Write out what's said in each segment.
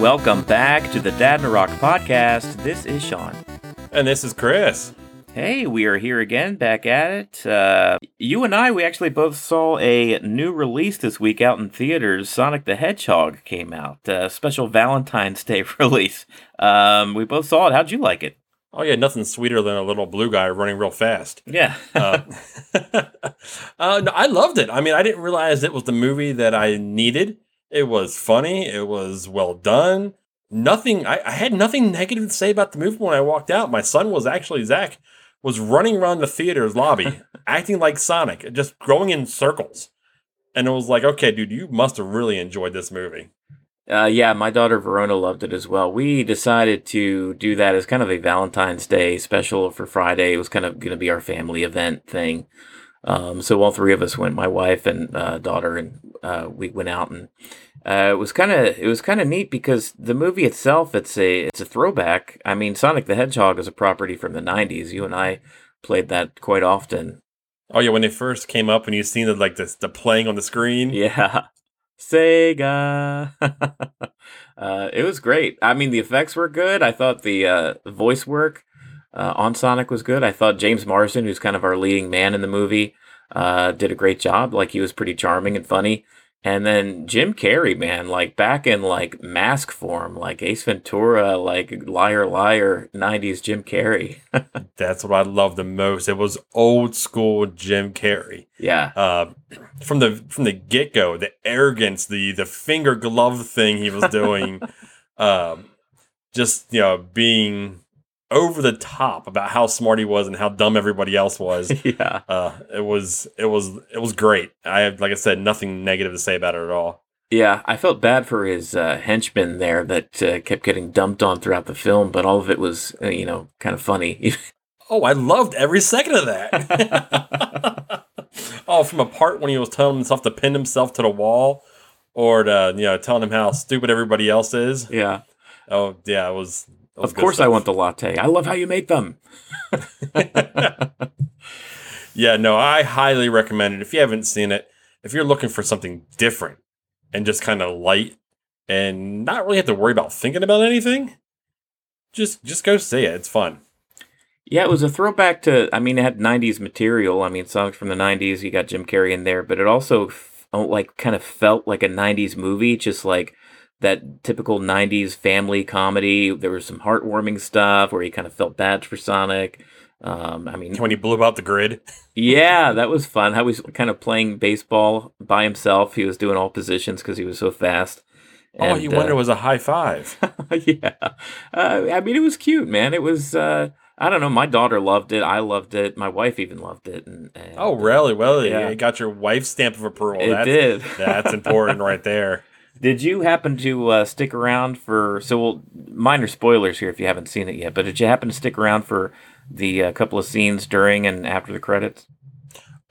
Welcome back to the Dad in a Rock podcast. This is Sean. And this is Chris. Hey, we are here again, back at it. Uh, you and I, we actually both saw a new release this week out in theaters. Sonic the Hedgehog came out, a special Valentine's Day release. Um, we both saw it. How'd you like it? Oh yeah, nothing sweeter than a little blue guy running real fast. Yeah. uh, uh, no, I loved it. I mean, I didn't realize it was the movie that I needed. It was funny. It was well done. Nothing. I, I had nothing negative to say about the movie when I walked out. My son was actually Zach was running around the theater's lobby, acting like Sonic, just going in circles. And it was like, okay, dude, you must have really enjoyed this movie. Uh, yeah, my daughter Verona loved it as well. We decided to do that as kind of a Valentine's Day special for Friday. It was kind of going to be our family event thing. Um, so all three of us went, my wife and uh, daughter, and uh, we went out and uh, it was kind of it was kind of neat because the movie itself it's a it's a throwback. I mean, Sonic the Hedgehog is a property from the '90s. You and I played that quite often. Oh yeah, when they first came up and you seen the like the, the playing on the screen. Yeah, Sega. uh, it was great. I mean, the effects were good. I thought the uh, voice work uh, on Sonic was good. I thought James Marsden, who's kind of our leading man in the movie, uh, did a great job. Like he was pretty charming and funny. And then Jim Carrey, man, like back in like mask form, like Ace Ventura, like Liar Liar, 90s Jim Carrey. That's what I love the most. It was old school Jim Carrey. Yeah. Uh, from the from the get go, the arrogance, the the finger glove thing he was doing, um, just you know being over the top about how smart he was and how dumb everybody else was. yeah. Uh, it was it was it was great. I have like I said, nothing negative to say about it at all. Yeah, I felt bad for his uh, henchmen there that uh, kept getting dumped on throughout the film, but all of it was, uh, you know, kind of funny. oh, I loved every second of that. oh, from a part when he was telling himself to pin himself to the wall, or to you know telling him how stupid everybody else is. Yeah. Oh yeah, it was of course, stuff. I want the latte. I love how you make them. yeah, no, I highly recommend it. If you haven't seen it, if you're looking for something different and just kind of light and not really have to worry about thinking about anything, just just go see it. It's fun. Yeah, it was a throwback to. I mean, it had '90s material. I mean, songs from the '90s. You got Jim Carrey in there, but it also like kind of felt like a '90s movie, just like that typical 90s family comedy. There was some heartwarming stuff where he kind of felt bad for Sonic. Um, I mean, when he blew out the grid. yeah, that was fun. How he was kind of playing baseball by himself. He was doing all positions because he was so fast. And, oh, you wonder uh, it was a high five. yeah. Uh, I mean, it was cute, man. It was, uh, I don't know. My daughter loved it. I loved it. My wife even loved it. And, and oh, really? Well, yeah. you got your wife's stamp of approval. It that's, did. that's important right there. Did you happen to uh, stick around for? So, we'll, minor spoilers here if you haven't seen it yet. But did you happen to stick around for the uh, couple of scenes during and after the credits?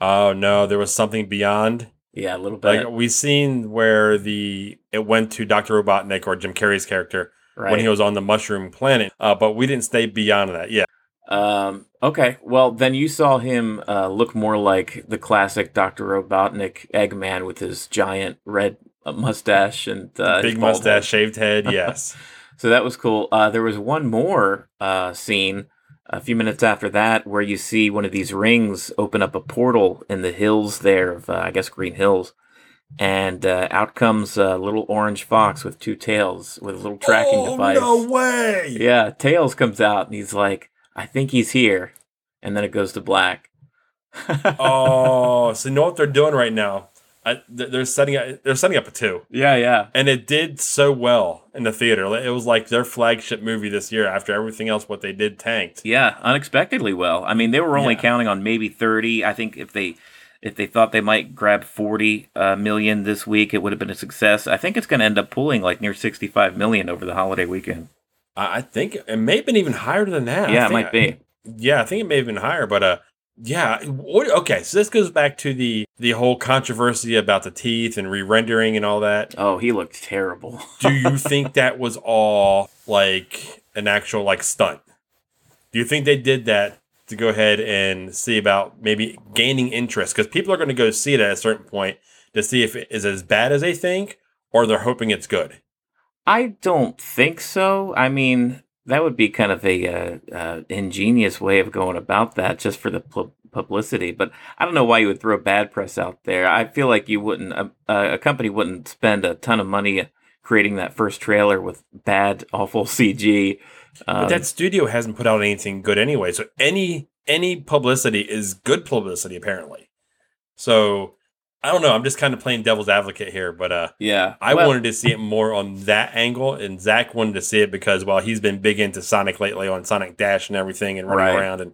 Oh no, there was something beyond. Yeah, a little bit. Like we've seen where the it went to Doctor Robotnik or Jim Carrey's character right. when he was on the Mushroom Planet, uh, but we didn't stay beyond that. Yeah. Um, okay, well then you saw him uh, look more like the classic Doctor Robotnik Eggman with his giant red mustache and uh, big mustache, head. shaved head. Yes. so that was cool. Uh, there was one more uh, scene a few minutes after that where you see one of these rings open up a portal in the hills there of uh, I guess Green Hills, and uh, out comes a little orange fox with two tails with a little tracking oh, device. No way! Yeah, tails comes out and he's like, "I think he's here," and then it goes to black. oh, so you know what they're doing right now? I, they're setting up, they're setting up a two. Yeah, yeah. And it did so well in the theater. It was like their flagship movie this year. After everything else, what they did tanked. Yeah, unexpectedly well. I mean, they were only yeah. counting on maybe thirty. I think if they if they thought they might grab 40 uh, million this week, it would have been a success. I think it's going to end up pulling like near 65 million over the holiday weekend. I think it may have been even higher than that. Yeah, it might be. yeah, I think it may have been higher, but uh, yeah. Okay. So this goes back to the the whole controversy about the teeth and re-rendering and all that. Oh, he looked terrible. Do you think that was all like an actual like stunt? Do you think they did that to go ahead and see about maybe gaining interest? Because people are going to go see it at a certain point to see if it is as bad as they think, or they're hoping it's good. I don't think so. I mean, that would be kind of a uh, uh, ingenious way of going about that, just for the pu- publicity. But I don't know why you would throw bad press out there. I feel like you wouldn't. A, a company wouldn't spend a ton of money creating that first trailer with bad, awful CG. Um, but that studio hasn't put out anything good anyway. So any any publicity is good publicity apparently. So I don't know. I'm just kind of playing devil's advocate here, but uh, yeah, I well, wanted to see it more on that angle, and Zach wanted to see it because well, he's been big into Sonic lately on Sonic Dash and everything, and running right. around and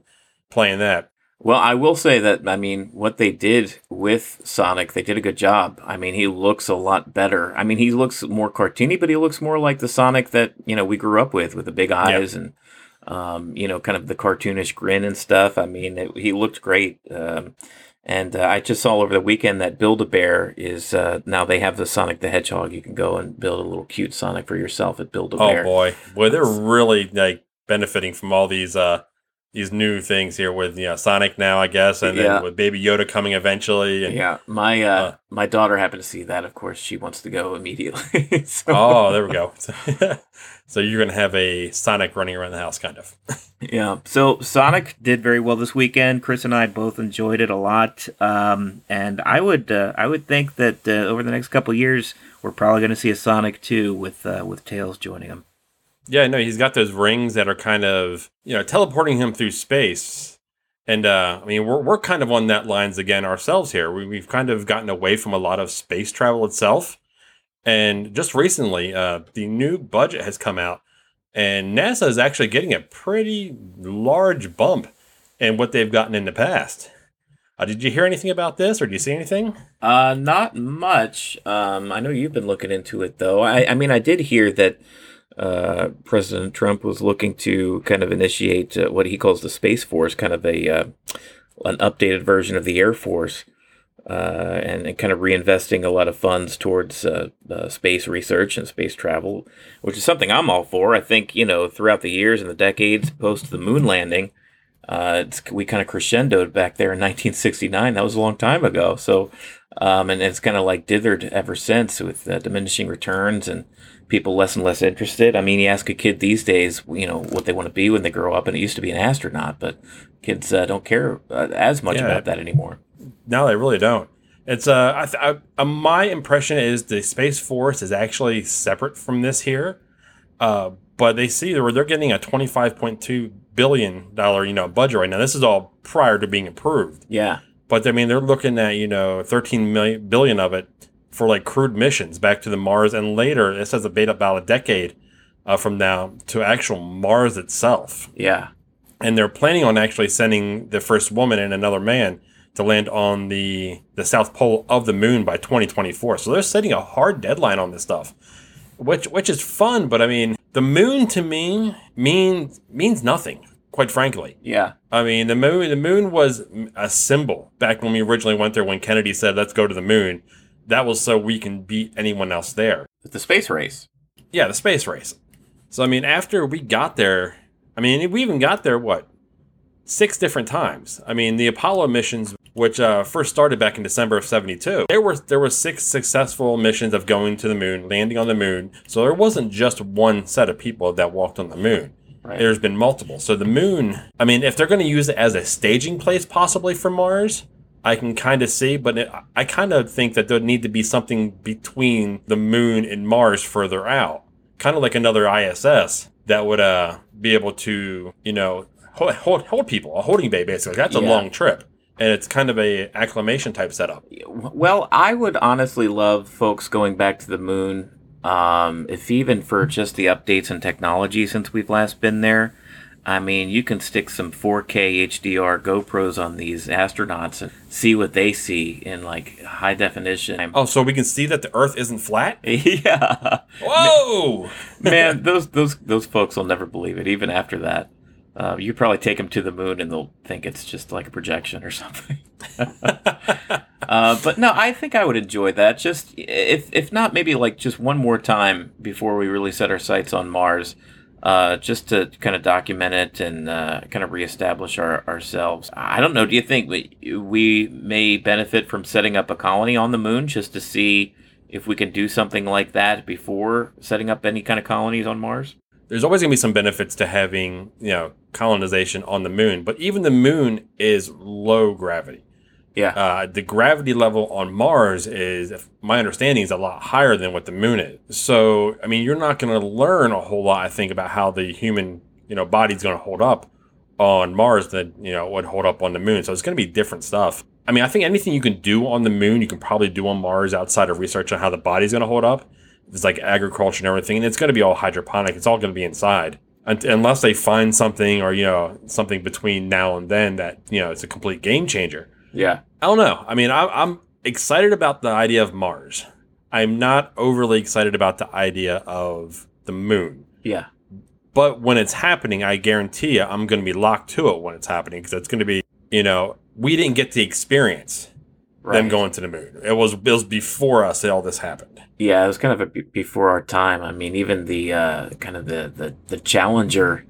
playing that. Well, I will say that I mean what they did with Sonic, they did a good job. I mean, he looks a lot better. I mean, he looks more cartoony, but he looks more like the Sonic that you know we grew up with, with the big eyes yep. and um, you know, kind of the cartoonish grin and stuff. I mean, it, he looked great. Um, and uh, I just saw over the weekend that Build a Bear is uh, now they have the Sonic the Hedgehog. You can go and build a little cute Sonic for yourself at Build a Bear. Oh boy, boy, they're really like benefiting from all these uh, these new things here with you know Sonic now, I guess, and yeah. then with Baby Yoda coming eventually. And, yeah, my uh, uh, my daughter happened to see that. Of course, she wants to go immediately. so. Oh, there we go. so you're gonna have a Sonic running around the house, kind of. yeah. So Sonic did very well this weekend. Chris and I both enjoyed it a lot, um, and I would uh, I would think that uh, over the next couple years we're probably going to see a Sonic 2 with uh, with Tails joining him. Yeah, no, he's got those rings that are kind of you know teleporting him through space. And uh, I mean, we're we're kind of on that lines again ourselves here. We, we've kind of gotten away from a lot of space travel itself. And just recently, uh, the new budget has come out, and NASA is actually getting a pretty large bump in what they've gotten in the past. Uh, did you hear anything about this, or do you see anything? Uh, not much. Um, I know you've been looking into it, though. I, I mean, I did hear that uh, President Trump was looking to kind of initiate uh, what he calls the Space Force, kind of a uh, an updated version of the Air Force, uh, and, and, kind of reinvesting a lot of funds towards uh, space research and space travel, which is something I'm all for. I think you know throughout the years and the decades post the moon landing. we kind of crescendoed back there in 1969. That was a long time ago. So, um, and it's kind of like dithered ever since with diminishing returns and people less and less interested. I mean, you ask a kid these days, you know, what they want to be when they grow up, and it used to be an astronaut, but kids uh, don't care uh, as much yeah, about that anymore. No, they really don't. It's uh, I th- I, uh, my impression is the Space Force is actually separate from this here, uh, but they see they're they're getting a twenty five point two billion dollar you know budget right now. This is all prior to being approved. Yeah, but I mean they're looking at you know thirteen million billion of it for like crewed missions back to the Mars, and later it says a beta about a decade uh, from now to actual Mars itself. Yeah, and they're planning on actually sending the first woman and another man to land on the the south pole of the moon by 2024. So they're setting a hard deadline on this stuff, which which is fun. But I mean, the moon to me means means nothing. Quite frankly, yeah. I mean, the moon the moon was a symbol back when we originally went there. When Kennedy said, "Let's go to the moon," that was so we can beat anyone else there. The space race. Yeah, the space race. So I mean, after we got there, I mean, we even got there what six different times. I mean, the Apollo missions, which uh, first started back in December of '72, there were there were six successful missions of going to the moon, landing on the moon. So there wasn't just one set of people that walked on the moon. Right. There's been multiple. So the moon, I mean, if they're going to use it as a staging place possibly for Mars, I can kind of see, but it, I kind of think that there need to be something between the moon and Mars further out, kind of like another ISS that would uh, be able to, you know, hold, hold, hold people, a holding bay basically. That's a yeah. long trip. And it's kind of a acclimation type setup. Well, I would honestly love folks going back to the moon, um, if even for just the updates and technology since we've last been there I mean, you can stick some 4K HDR GoPros on these astronauts and see what they see in like high definition. Oh, so we can see that the Earth isn't flat? yeah. Whoa, man, those those those folks will never believe it. Even after that, uh, you probably take them to the moon and they'll think it's just like a projection or something. uh, but no, I think I would enjoy that. Just if if not, maybe like just one more time before we really set our sights on Mars uh, just to kind of document it and uh, kind of reestablish our, ourselves. I don't know. Do you think we, we may benefit from setting up a colony on the moon just to see, if we can do something like that before setting up any kind of colonies on Mars? There's always going to be some benefits to having, you know, colonization on the moon, but even the moon is low gravity. Yeah. Uh, the gravity level on Mars is, my understanding, is a lot higher than what the moon is. So, I mean, you're not going to learn a whole lot, I think, about how the human, you know, body's going to hold up on Mars than you know would hold up on the moon. So it's going to be different stuff. I mean, I think anything you can do on the moon, you can probably do on Mars outside of research on how the body's going to hold up. It's like agriculture and everything, and it's going to be all hydroponic. It's all going to be inside, unless they find something or you know something between now and then that you know it's a complete game changer. Yeah. I don't know. I mean, I'm, I'm excited about the idea of Mars. I'm not overly excited about the idea of the moon. Yeah. But when it's happening, I guarantee you, I'm going to be locked to it when it's happening because it's going to be, you know, we didn't get the experience Right. them going to the moon. It was it was before us that all this happened. Yeah, it was kind of a before our time. I mean, even the uh, kind of the the, the Challenger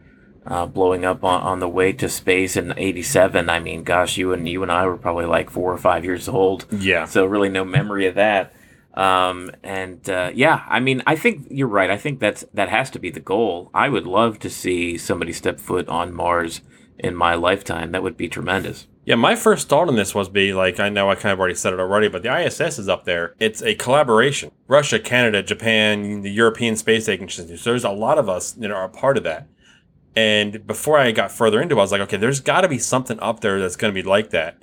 uh, blowing up on, on the way to space in '87. I mean, gosh, you and you and I were probably like four or five years old, Yeah. so really no memory of that. Um, and uh, yeah, I mean, I think you're right. I think that's that has to be the goal. I would love to see somebody step foot on Mars in my lifetime. That would be tremendous. Yeah, my first thought on this was be like I know I kind of already said it already, but the ISS is up there. It's a collaboration. Russia, Canada, Japan, the European Space Agency. So there's a lot of us that are a part of that. And before I got further into it, I was like, okay, there's got to be something up there that's going to be like that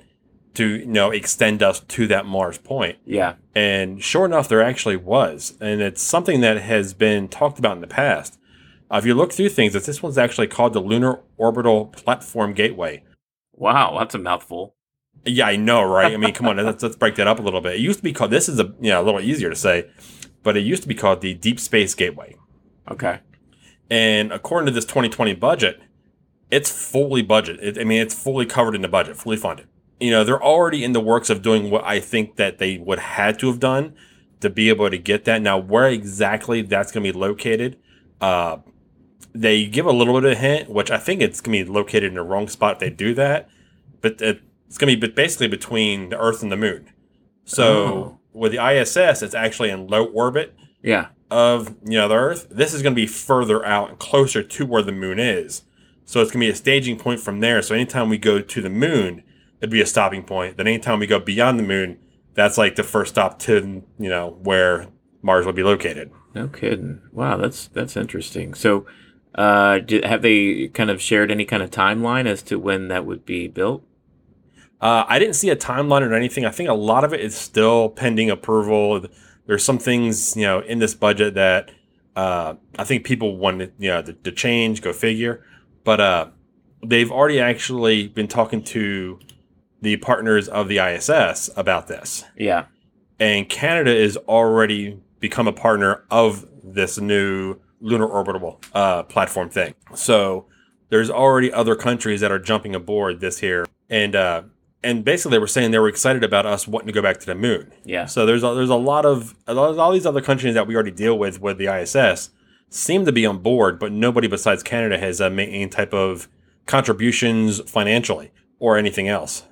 to you know extend us to that Mars point. Yeah, And sure enough, there actually was. And it's something that has been talked about in the past. Uh, if you look through things, that this one's actually called the Lunar Orbital Platform Gateway. wow, that's a mouthful. Yeah, I know, right? I mean, come on, let's, let's break that up a little bit. It used to be called, this is a, you know, a little easier to say, but it used to be called the Deep Space Gateway. Okay. And according to this 2020 budget, it's fully budget. It, I mean, it's fully covered in the budget, fully funded. You know, they're already in the works of doing what I think that they would had to have done to be able to get that. Now, where exactly that's going to be located, uh, they give a little bit of a hint, which I think it's going to be located in the wrong spot if they do that. But it's going to be basically between the Earth and the Moon. So Oh. with the ISS, it's actually in low orbit Yeah. Of you know the Earth. This is going to be further out and closer to where the Moon is. So it's going to be a staging point from there. So anytime we go to the Moon, it'd be a stopping point. Then anytime we go beyond the Moon, that's like the first stop to you know where Mars will be located. No kidding. Wow, that's that's interesting. So, uh, did, have they kind of shared any kind of timeline as to when that would be built? Uh, I didn't see a timeline or anything. I think a lot of it is still pending approval. There's some things you know in this budget that uh, I think people wanted you know to, to change. Go figure. But uh, they've already actually been talking to the partners of the ISS about this, Yeah. and Canada is already become a partner of this new lunar orbital uh, platform thing. So there's already other countries that are jumping aboard this here, and uh, and basically they were saying they were excited about us wanting to go back to the moon. Yeah. So there's a, there's a lot of all these other countries that we already deal with with the ISS seem to be on board, but nobody besides Canada has uh, made any type of contributions financially or anything else.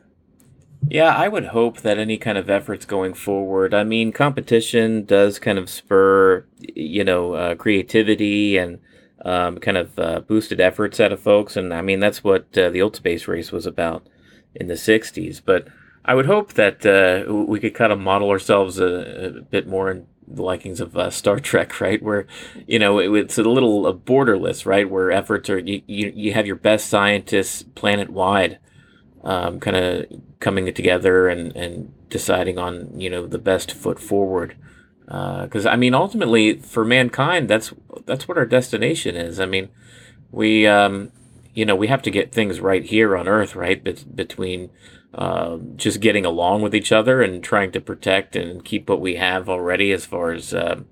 Yeah, I would hope that any kind of efforts going forward. I mean, competition does kind of spur, you know, uh, creativity and um, kind of uh, boosted efforts out of folks. And I mean, that's what uh, the old space race was about in the 60s. But I would hope that uh, we could kind of model ourselves a, a bit more in the likings of uh, Star Trek, right? Where, you know, it, it's a little uh, borderless, right? Where efforts are, you, you, you have your best scientists planet wide um, kind of coming together and, and deciding on you know the best foot forward. Because I mean, ultimately, for mankind, that's that's what our destination is. I mean, we um, you know we have to get things right here on Earth, right? Bet- between uh, just getting along with each other and trying to protect and keep what we have already, as far as um,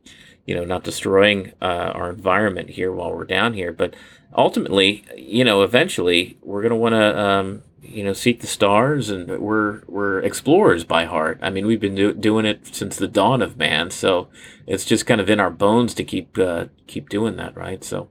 you know, not destroying uh, our environment here while we're down here. But ultimately, you know, eventually, we're gonna want to um, you know seek the stars and we're we're explorers by heart i mean we've been do- doing it since the dawn of man so it's just kind of in our bones to keep uh, keep doing that right so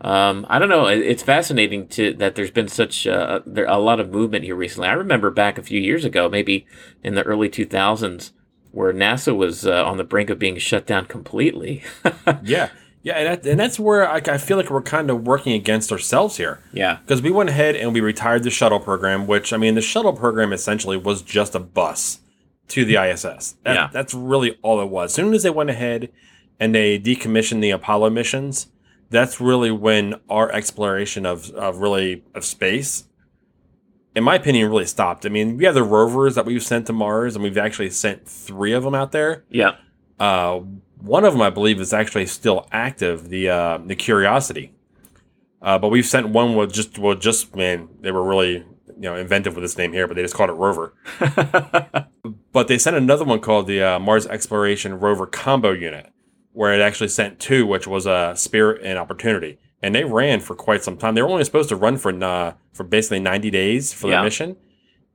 um, I don't know. It's fascinating to that there's been such uh, there a lot of movement here recently. I remember back a few years ago, maybe in the early 2000s, where NASA was uh, on the brink of being shut down completely. yeah. Yeah, and, that, and that's where I, I feel like we're kind of working against ourselves here. yeah. Because we went ahead and we retired the shuttle program, which, I mean, the shuttle program essentially was just a bus to the ISS. That- Yeah. That's really all it was. As soon as they went ahead and they decommissioned the Apollo missions, that's really when our exploration of, of really of space, in my opinion, really stopped. I mean, we have the rovers that we've sent to Mars, and we've actually sent three of them out there. Yeah. Uh, one of them, I believe, is actually still active. The uh, the Curiosity, uh, but we've sent one with just well, just man, they were really you know inventive with this name here, but they just called it Rover. But they sent another one called the uh, Mars Exploration Rover Combo Unit, where it actually sent two, which was a uh, Spirit and Opportunity, and they ran for quite some time. They were only supposed to run for uh, for basically ninety days for Yeah. the mission,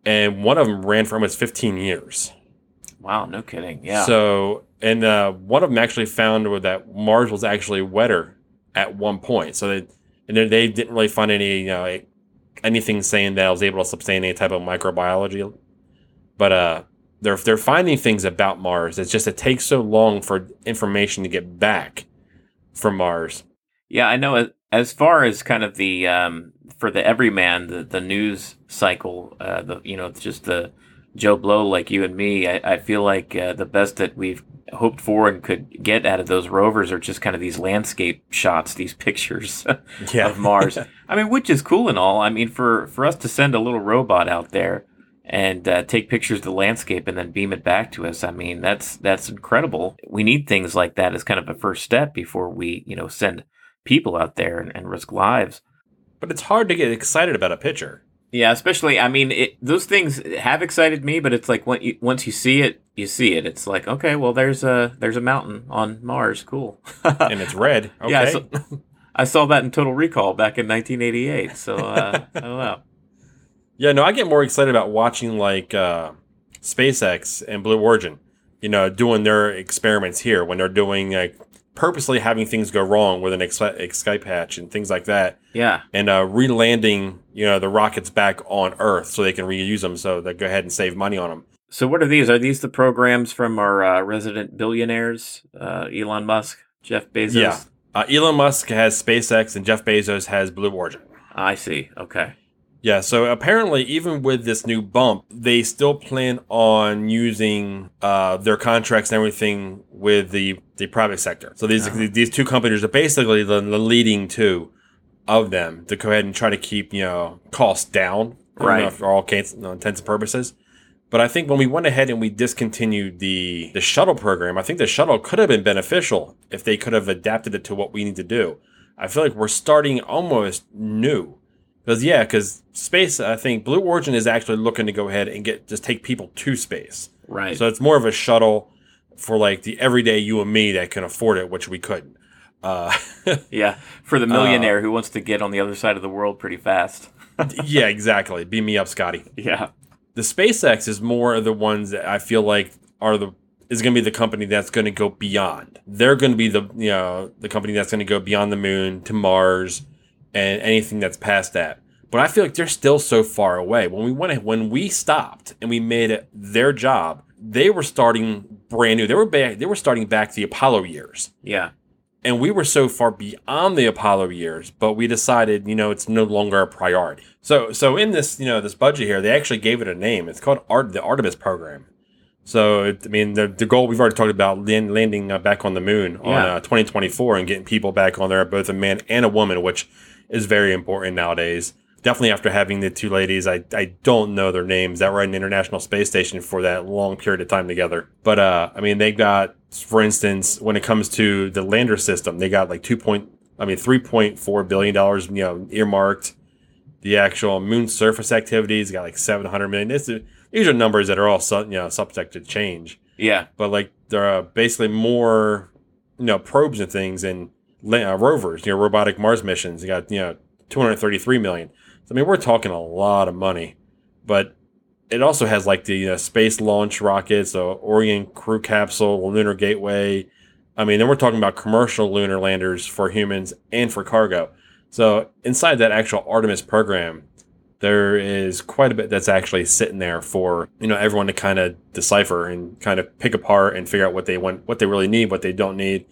and one of them ran for almost fifteen years. wow. No kidding. Yeah. So, and uh, one of them actually found that Mars was actually wetter at one point. So they and then they didn't really find any you know anything saying that I was able to sustain any type of microbiology. But uh, they're they're finding things about Mars. It's just it takes so long for information to get back from Mars. Yeah, I know. as- far as kind of the um, for the everyman, the the news cycle, uh, the you know, it's just the Joe Blow like you and me. I, I feel like uh, the best that we've hoped for and could get out of those rovers are just kind of these landscape shots, these pictures of Mars. I mean, which is cool and all. I mean, for for us to send a little robot out there and uh, take pictures of the landscape and then beam it back to us. I mean, that's that's incredible. We need things like that as kind of a first step before we, you know, send people out there and, and risk lives. but it's hard to get excited about a picture. Yeah, especially I mean, it, those things have excited me, but it's like when you, once you see it, you see it. It's like okay, well, there's a there's a mountain on Mars. Cool. and it's red. Okay. Yeah, I saw, I saw that in Total Recall back in 1988. So uh, I don't know. Yeah, no, I get more excited about watching like uh, SpaceX and Blue Origin, you know, doing their experiments here when they're doing like purposely having things go wrong with an ex- escape hatch and things like that, Yeah. and uh, relanding, you know, the rockets back on Earth so they can reuse them, so they go ahead and save money on them. So what are these? Are these the programs from our uh, resident billionaires, uh, Elon Musk, Jeff Bezos? Yeah. Uh, Elon Musk has SpaceX and Jeff Bezos has Blue Origin. I see. Okay. Yeah, so apparently, even with this new bump, they still plan on using uh, their contracts and everything with the, the private sector. So these Uh-huh. these two companies are basically the, the leading two of them to go ahead and try to keep you know costs down, Right. for all case, you know, intents and purposes. But I think when we went ahead and we discontinued the the shuttle program, I think the shuttle could have been beneficial if they could have adapted it to what we need to do. I feel like we're starting almost new. Because yeah, because space, I think Blue Origin is actually looking to go ahead and get just take people to space. Right. So it's more of a shuttle for like the everyday you and me that can afford it, which we couldn't. Uh, yeah. For the millionaire who wants to get on the other side of the world pretty fast. yeah, exactly. Beam me up, Scotty. Yeah. The SpaceX is more of the ones that I feel like are the is going to be the company that's going to go beyond. They're going to be the you know the company that's going to go beyond the moon to Mars and anything that's past that. But I feel like they're still so far away. When we went when we stopped and we made it their job, they were starting brand new. They were back. They were starting back the Apollo years. Yeah. and we were so far beyond the Apollo years, but we decided, you know, it's no longer a priority. So, so in this, you know, this budget here, they actually gave it a name. It's called Art, the Artemis program. So, it, I mean, the, the goal we've already talked about land, landing uh, back on the moon on uh, 2024 and getting people back on there, both a man and a woman, which is very important nowadays. Definitely after having the two ladies, I, I don't know their names that were in the International Space Station for that long period of time together. But uh, I mean, they got, for instance, when it comes to the lander system, they got like two point, I mean, three point four billion dollars, you know, earmarked. The actual moon surface activities got like seven hundred million. This is, these are numbers that are all su- you know subject to change Yeah. but like there are basically more you know probes and things and uh, rovers you know robotic mars missions. You got you know 233 million. So i mean we're talking a lot of money but it also has like the uh, space launch rockets the Orion crew capsule lunar gateway. I mean then we're talking about commercial lunar landers for humans and for cargo. So inside that actual artemis program there is quite a bit that's actually sitting there for you know everyone to kind of decipher and kind of pick apart and figure out what they want, what they really need, what they don't need,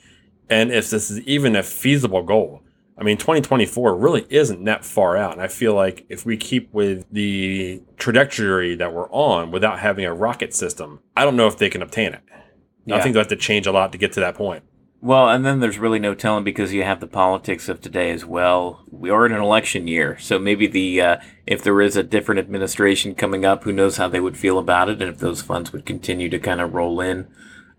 and if this is even a feasible goal. I mean, 2024 really isn't that far out, and I feel like if we keep with the trajectory that we're on without having a rocket system, I don't know if they can obtain it. Yeah. I think they'll have to change a lot to get to that point. Well, and then there's really no telling because you have the politics of today as well. We are in an election year, so maybe the uh, if there is a different administration coming up, who knows how they would feel about it, and if those funds would continue to kind of roll in.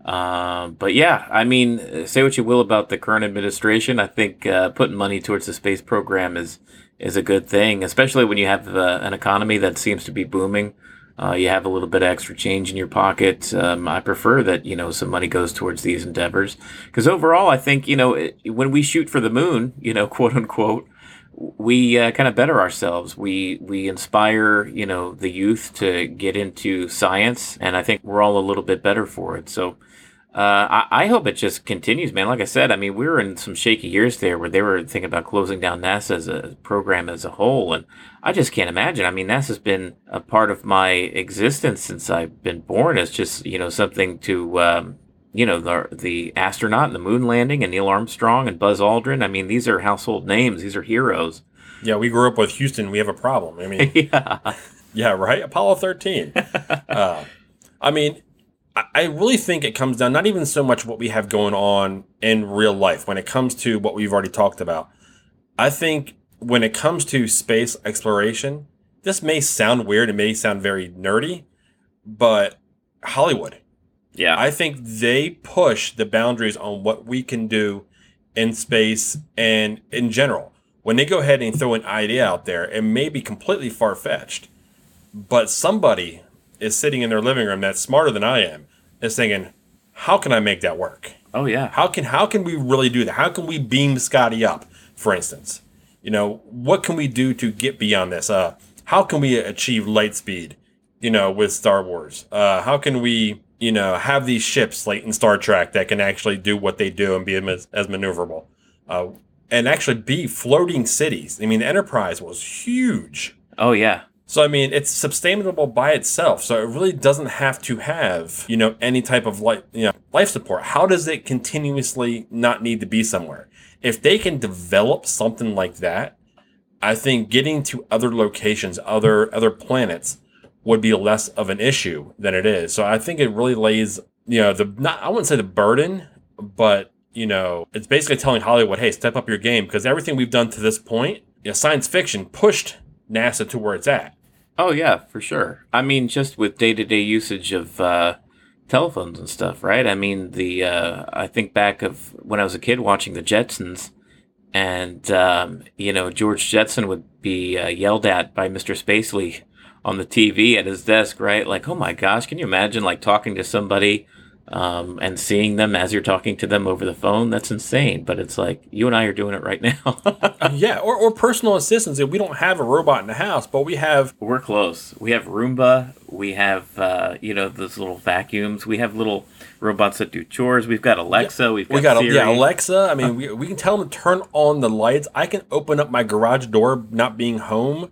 Uh, but yeah, I mean, say what you will about the current administration, I think uh, putting money towards the space program is is a good thing, especially when you have uh, an economy that seems to be booming. Uh, you have a little bit of extra change in your pocket. Um, I prefer that you know some money goes towards these endeavors because overall, I think you know it, when we shoot for the moon, you know, quote unquote, we uh, kind of better ourselves. We we inspire you know the youth to get into science, and I think we're all a little bit better for it. So. Uh, I, I hope it just continues, man. Like I said, I mean, we were in some shaky years there where they were thinking about closing down NASA as a program as a whole, and I just can't imagine. I mean, NASA's been a part of my existence since I've been born. It's just you know something to um, you know the the astronaut and the moon landing and Neil Armstrong and Buzz Aldrin. I mean, these are household names. These are heroes. Yeah, we grew up with Houston. We have a problem. I mean, yeah, yeah, right. Apollo 13. uh, I mean, I, really think it comes down not even so much what we have going on in real life when it comes to what we've already talked about. I think when it comes to space exploration, this may sound weird. It may sound very nerdy, but Hollywood. yeah, I think they push the boundaries on what we can do in space and in general. When they go ahead and throw an idea out there, it may be completely far fetched, but somebody is sitting in their living room that's smarter than I am, is thinking, "How can I make that work? oh yeah, How can how can we really do that? How can we beam Scotty up, for instance? You know, what can we do to get beyond this? Uh, how can we achieve light speed? You know, with Star Wars, uh, how can we you know have these ships like in Star Trek that can actually do what they do and be as, as maneuverable, uh, and actually be floating cities? I mean, the Enterprise was huge. oh yeah, So I mean, it's sustainable by itself. So it really doesn't have to have you know any type of life you know life support. How does it continuously not need to be somewhere? If they can develop something like that, I think getting to other locations, other other planets, would be less of an issue than it is. So I think it really lays you know the not I wouldn't say the burden, but you know it's basically telling Hollywood, hey, step up your game because everything we've done to this point, you know, science fiction pushed NASA to where it's at. Oh yeah, for sure. I mean, just with day to day usage of uh, telephones and stuff, right? I mean, the uh, I think back of when I was a kid watching the Jetsons, and um, you know George Jetson would be uh, yelled at by Mister Spacely on the TV at his desk, right? Like, oh my gosh, can you imagine like talking to somebody um, and seeing them as you're talking to them over the phone? That's insane. But it's like you and I are doing it right now. Yeah, or, or personal assistants. If we don't have a robot in the house, but we have We're close. We have Roomba. We have uh, you know those little vacuums. We have little robots that do chores. We've got Alexa. We've got, we got Siri. yeah Alexa. I mean, we, we can tell them to turn on the lights. I can open up my garage door not being home.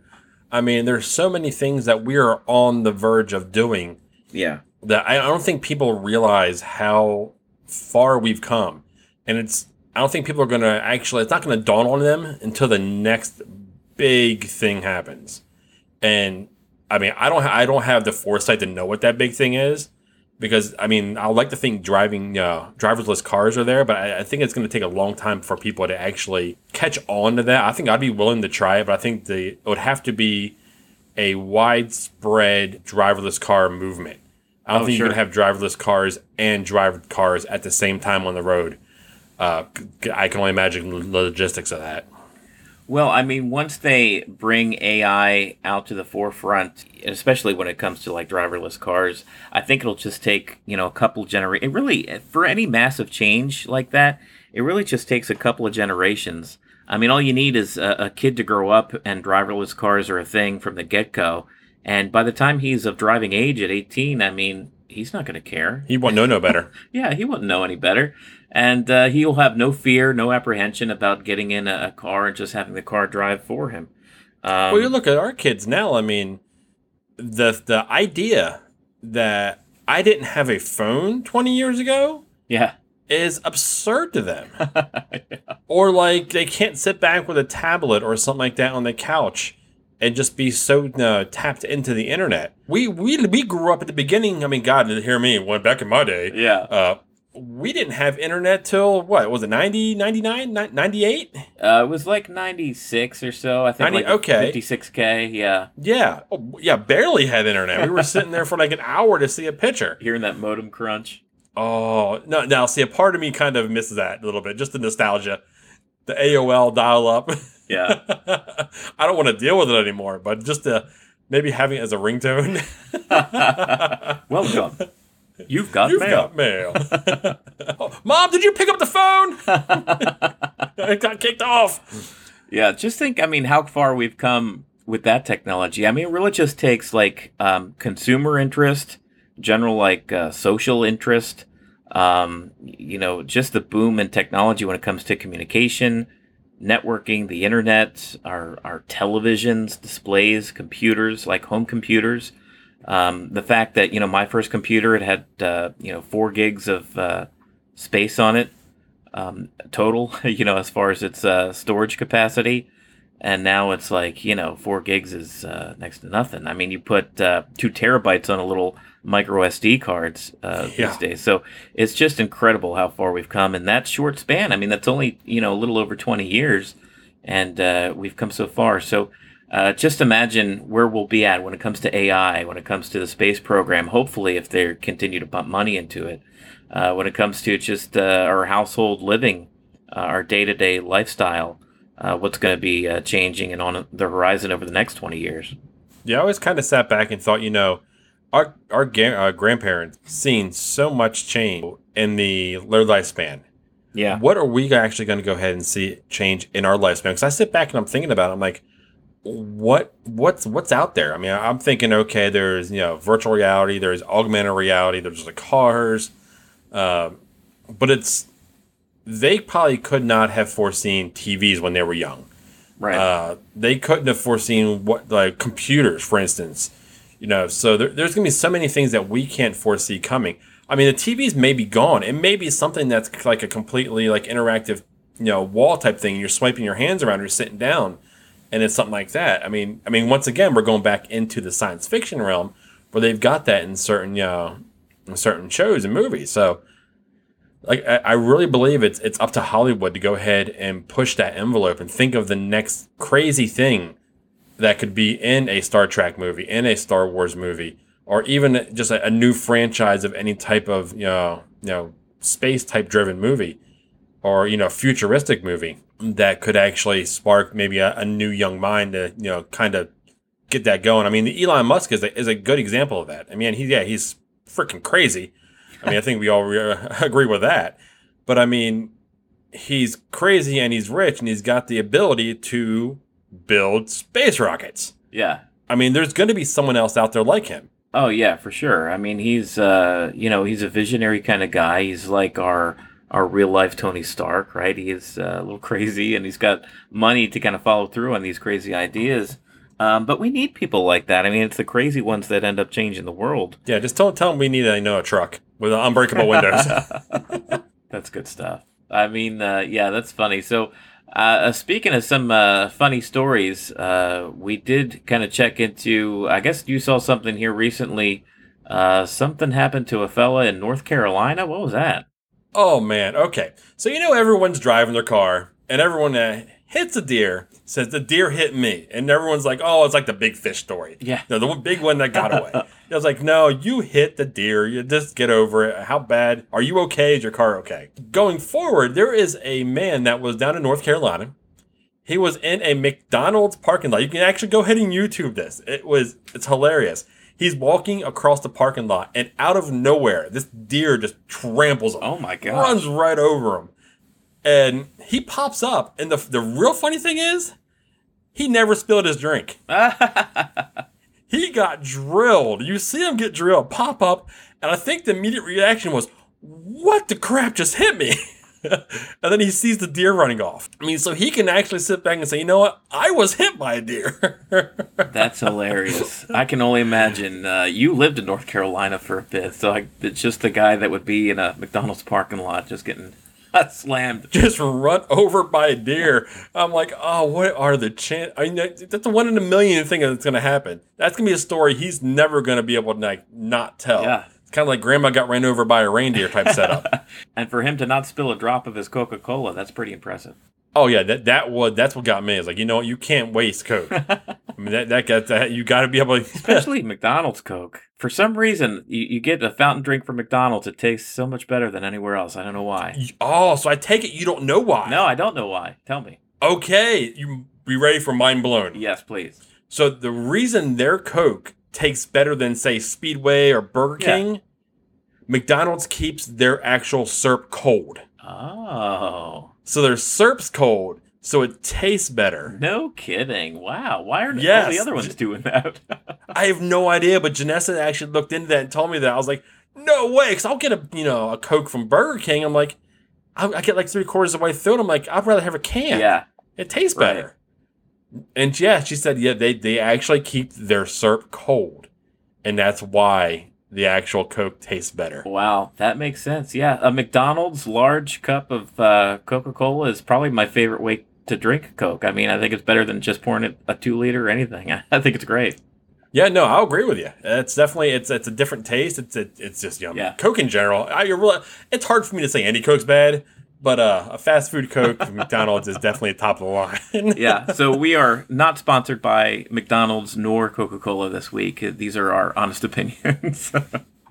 I mean, there's so many things that we are on the verge of doing yeah. That I don't think people realize how far we've come. And it's I don't think people are going to actually it's not going to dawn on them until the next big thing happens. And I mean, I don't ha- I don't have the foresight to know what that big thing is because I mean, I like to think driving uh, driverless cars are there, but I, I think it's going to take a long time for people to actually catch on to that. I think I'd be willing to try it, but I think the it would have to be a widespread driverless car movement. I don't Oh, think sure. you can have driverless cars and driver cars at the same time on the road. Uh, I can only imagine the logistics of that. Well, I mean, once they bring AI out to the forefront, especially when it comes to like driverless cars, I think it'll just take you know a couple generations. It really, for any massive change like that, it really just takes a couple of generations. I mean, all you need is a, a kid to grow up, and driverless cars are a thing from the get go. And by the time he's of driving age at 18, I mean, he's not going to care. He won't know no better. Yeah, he won't know any better. And uh, he'll have no fear, no apprehension about getting in a, a car and just having the car drive for him. Um, well, you look at our kids now. I mean, the the idea that I didn't have a phone 20 years ago yeah. is absurd to them. Or like they can't sit back with a tablet or something like that on the couch and just be so uh, tapped into the internet. We we we grew up at the beginning. I mean, God, hear me. When back in my day, yeah. uh, we didn't have internet till what was it 90 99 98 Uh, it was like 96 or so. I think 90 like okay. 56K. Yeah. yeah oh, yeah barely had internet we were sitting there for like an hour to see a picture Hearing that modem crunch. oh no now see a part of me kind of misses that a little bit just the nostalgia the aol dial up Yeah. i don't want to deal with it anymore but just to maybe having it as a ringtone Welcome. You've got You've mail. got mail. Oh, Mom, did you pick up the phone? it got kicked off. Yeah, just think, I mean, how far we've come with that technology. I mean, it really just takes like um, consumer interest, general like uh, social interest, um, you know, just the boom in technology when it comes to communication, networking, the internet, our, our televisions, displays, computers, like home computers. Um, the fact that, you know, my first computer, it had, uh, you know, four gigs of uh, space on it um, total, you know, as far as its uh, storage capacity. And now it's like, you know, four gigs is uh, next to nothing. I mean, you put uh, two terabytes on a little micro SD cards uh, Yeah. these days. So it's just incredible how far we've come in that short span. I mean, that's only, you know, a little over 20 years. And uh, we've come so far. So uh, just imagine where we'll be at when it comes to AI, when it comes to the space program. Hopefully, if they continue to pump money into it, uh, when it comes to just uh, our household living, uh, our day to day lifestyle, uh, what's going to be uh, changing and on the horizon over the next 20 years. Yeah, I always kind of sat back and thought, you know, our our ga- uh, grandparents seen so much change in the their lifespan. Yeah. What are we actually going to go ahead and see change in our lifespan? Because I sit back and I'm thinking about, it, I'm like, what what's what's out there? I mean, I'm thinking, okay, there's you know virtual reality, there's augmented reality, there's the cars, um, but it's they probably could not have foreseen TVs when they were young. Right. Uh, they couldn't have foreseen what like computers, for instance. You know, so there, there's gonna be so many things that we can't foresee coming. I mean, the TVs may be gone. It may be something that's like a completely like interactive, you know, wall type thing. You're swiping your hands around, you're sitting down, and it's something like that. I mean, I mean, once again, we're going back into the science fiction realm where they've got that in certain, you know, in certain shows and movies. So, like, I, really believe it's it's up to Hollywood to go ahead and push that envelope and think of the next crazy thing that could be in a Star Trek movie, in a Star Wars movie, or even just a, a new franchise of any type of you know you know space type driven movie, or you know futuristic movie that could actually spark maybe a, a new young mind to you know kind of get that going. I mean, Elon Musk is a, is a good example of that. I mean, he yeah he's freaking crazy. I mean, I think we all re- agree with that. But I mean, he's crazy and he's rich and he's got the ability to build space rockets. yeah. I mean, there's going to be someone else out there like him. Oh yeah, for sure. I mean, he's uh, you know, he's a visionary kind of guy. He's like our our real life Tony Stark, right? He is uh, a little crazy, and he's got money to kind of follow through on these crazy ideas. Um, but we need people like that. I mean, it's the crazy ones that end up changing the world. Yeah, just tell, tell him we need you know, a truck with unbreakable windows. That's good stuff. I mean, uh, yeah, that's funny. So, uh, speaking of some uh, funny stories, uh, we did kind of check into. I guess you saw something here recently. Uh, something happened to a fella in North Carolina. What was that? oh, man. Okay. So, you know, everyone's driving their car and everyone uh, hits a deer, says the deer hit me. And everyone's like, oh, it's like the big fish story. Yeah. No, the big one that got away. I was like, no, you hit the deer. You just get over it. How bad? Are you okay? Is your car okay? Going forward, there is a man that was down in North Carolina. He was in a McDonald's parking lot. You can actually go ahead and YouTube this. It was it's hilarious. He's walking across the parking lot, and out of nowhere, this deer just tramples him Oh my god! runs right over him. And he pops up. And the, the real funny thing is, he never spilled his drink. He got drilled. You see him get drilled, pop up. And I think the immediate reaction was, What the crap just hit me? and then he sees the deer running off. I mean, so he can actually sit back and say, you know what? I was hit by a deer. That's hilarious. I can only imagine. Uh, you lived in North Carolina for a bit, so I, it's just the guy that would be in a McDonald's parking lot just getting slammed. Just run over by a deer. I'm like, oh, what are the chance? I mean, that's a one in a million thing that's going to happen. That's going to be a story he's never going to be able to like not tell. Yeah. It's kind of like grandma got ran over by a reindeer type setup. And for him to not spill a drop of his Coca Cola, that's pretty impressive. Oh yeah, that that was that's what got me. Is like you know what, you can't waste Coke. I mean that that got that you got to be able to. Especially McDonald's Coke. For some reason, you, you get a fountain drink from McDonald's. It tastes so much better than anywhere else. I don't know why. oh, so I take it you don't know why? No, I don't know why. Tell me. Okay, you be ready for mind blown. Yes, please. So the reason their Coke tastes better than say Speedway or Burger Yeah. King, McDonald's keeps their actual syrup cold. Oh, So their syrup's cold, so it tastes better. no kidding. Wow. Why are all Yes. the other ones doing that? I have no idea, but Janessa actually looked into that and told me that. I was like, no way, because I'll get a you know a Coke from Burger King. I'm like, I, I get like three quarters of the way through it. I'm like, I'd rather have a can. yeah. It tastes Right. better. And yeah, she said, yeah, they, they actually keep their syrup cold. And that's why the actual Coke tastes better. Wow, that makes sense. Yeah, a McDonald's large cup of uh, Coca Cola is probably my favorite way to drink Coke. I mean, I think it's better than just pouring it a two liter or anything. I think it's great. Yeah, no, I'll agree with you. It's definitely it's it's a different taste. It's it, it's just yummy. Yeah. Coke in general, I you're really, it's hard for me to say any Coke's bad, but uh, a fast food Coke from McDonald's is definitely top of the line. Yeah, so we are not sponsored by McDonald's nor Coca Cola this week. These are our honest opinions.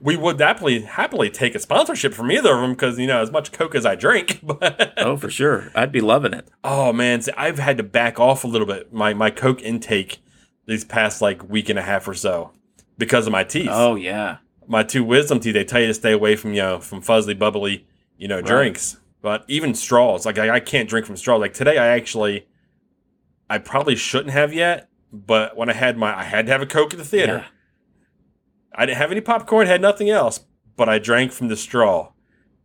We would happily happily take a sponsorship from either of them because you know as much Coke as I drink, but. oh, for sure. I'd be loving it. Oh man, see, I've had to back off a little bit my my Coke intake these past like week and a half or so because of my teeth. Oh, yeah. My two wisdom teeth, they tell you to stay away from you know from fuzzy bubbly you know Right. drinks, but even straws. Like I, I can't drink from straws. Like today, I actually I probably shouldn't have yet, but when I had my I had to have a Coke at the theater. Yeah. I didn't have any popcorn, had nothing else, but I drank from the straw.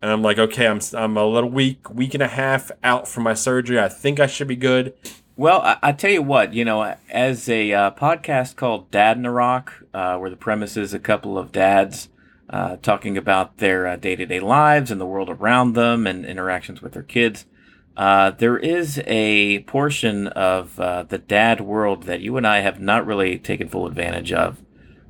And I'm like, okay, I'm I'm a little week, week and a half out from my surgery. I think I should be good. Well, I, I tell you what, you know, as a uh, podcast called Dad in the Rock, uh, where the premise is a couple of dads uh, talking about their day to day lives and the world around them and interactions with their kids, uh, there is a portion of uh, the dad world that you and I have not really taken full advantage of.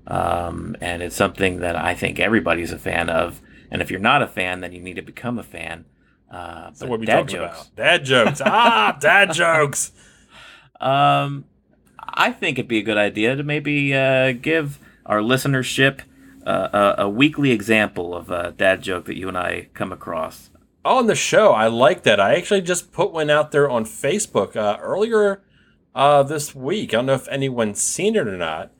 Um, and it's something that I think everybody's a fan of. And if you're not a fan, then you need to become a fan. Uh, So what are we dad talking jokes. about? Dad jokes. ah, dad jokes. Um, I think it'd be a good idea to maybe uh, give our listenership uh, a, a weekly example of a dad joke that you and I come across. On the show, I like that. I actually just put one out there on Facebook uh, earlier uh, this week. I don't know if anyone's seen it or not,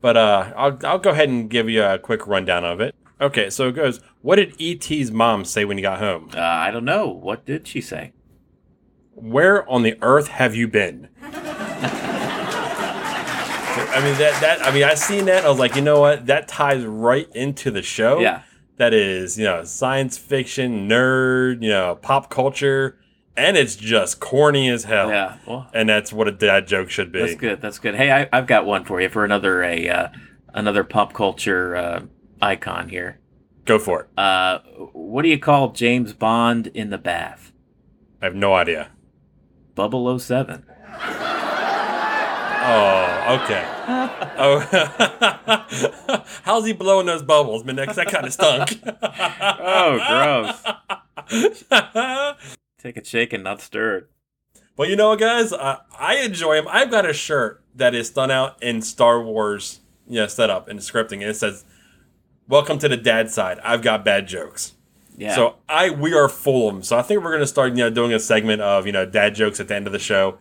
but uh, I'll I'll go ahead and give you a quick rundown of it. Okay, so it goes. What did E.T.'s mom say when he got home? Uh, I don't know. What did she say? Where on the earth have you been? I mean that that I mean I seen that I was like you know what that ties right into the show. Yeah. That is you know science fiction nerd you know pop culture and it's just corny as hell. Yeah. Well, And that's what a dad joke should be. that's good. That's good. Hey, I, I've got one for you for another a uh, another pop culture uh, icon here. Go for it. Uh, what do you call James Bond in the bath? I have no idea. Bubble 07. Oh, okay. oh, how's he blowing those bubbles, man? That kind of stunk. Oh, gross. Take it and not stirred. But you know what, guys? I, I enjoy him. I've got a shirt that is done out in Star Wars, you know, setup and scripting, and it says, "Welcome to the dad side. I've got bad jokes." Yeah. So I we are full of them. So I think we're gonna start, you know, doing a segment of you know dad jokes at the end of the show,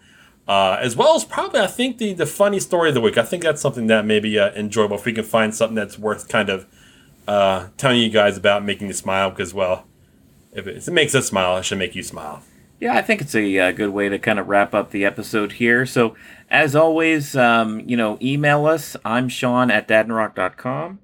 uh, as well as probably I think the the funny story of the week. I think that's something that may be uh, enjoyable if we can find something that's worth kind of uh, telling you guys about, making you smile. Because well, if it, if it makes us smile, it should make you smile. Yeah, I think it's a uh, good way to kind of wrap up the episode here. So, as always, um, you know, email us. I'm Sean at dadandrock.com.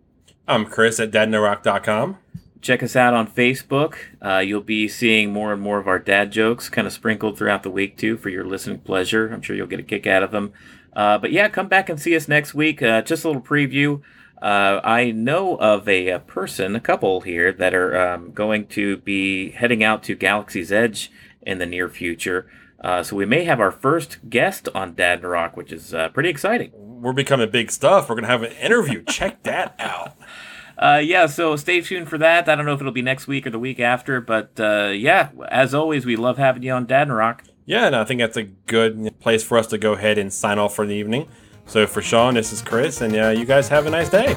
I'm Chris at dadandrock.com. check us out on Facebook. Uh, you'll be seeing more and more of our dad jokes kind of sprinkled throughout the week, too, for your listening pleasure. I'm sure you'll get a kick out of them. Uh, but yeah, come back and see us next week. Uh, just a little preview. Uh, I know of a, a, person, a couple here, that are um, going to be heading out to Galaxy's Edge in the near future. Uh, so we may have our first guest on Dad and Rock, which is uh, pretty exciting. We're becoming big stuff. We're going to have an interview. Check that out. Uh, yeah, so stay tuned for that. I don't know if it'll be next week or the week after, but uh, yeah, as always, we love having you on Dad and Rock. Yeah, and I think that's a good place for us to go ahead and sign off for the evening. So for Sean, this is Chris, and uh, you guys have a nice day.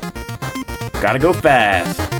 Gotta go fast.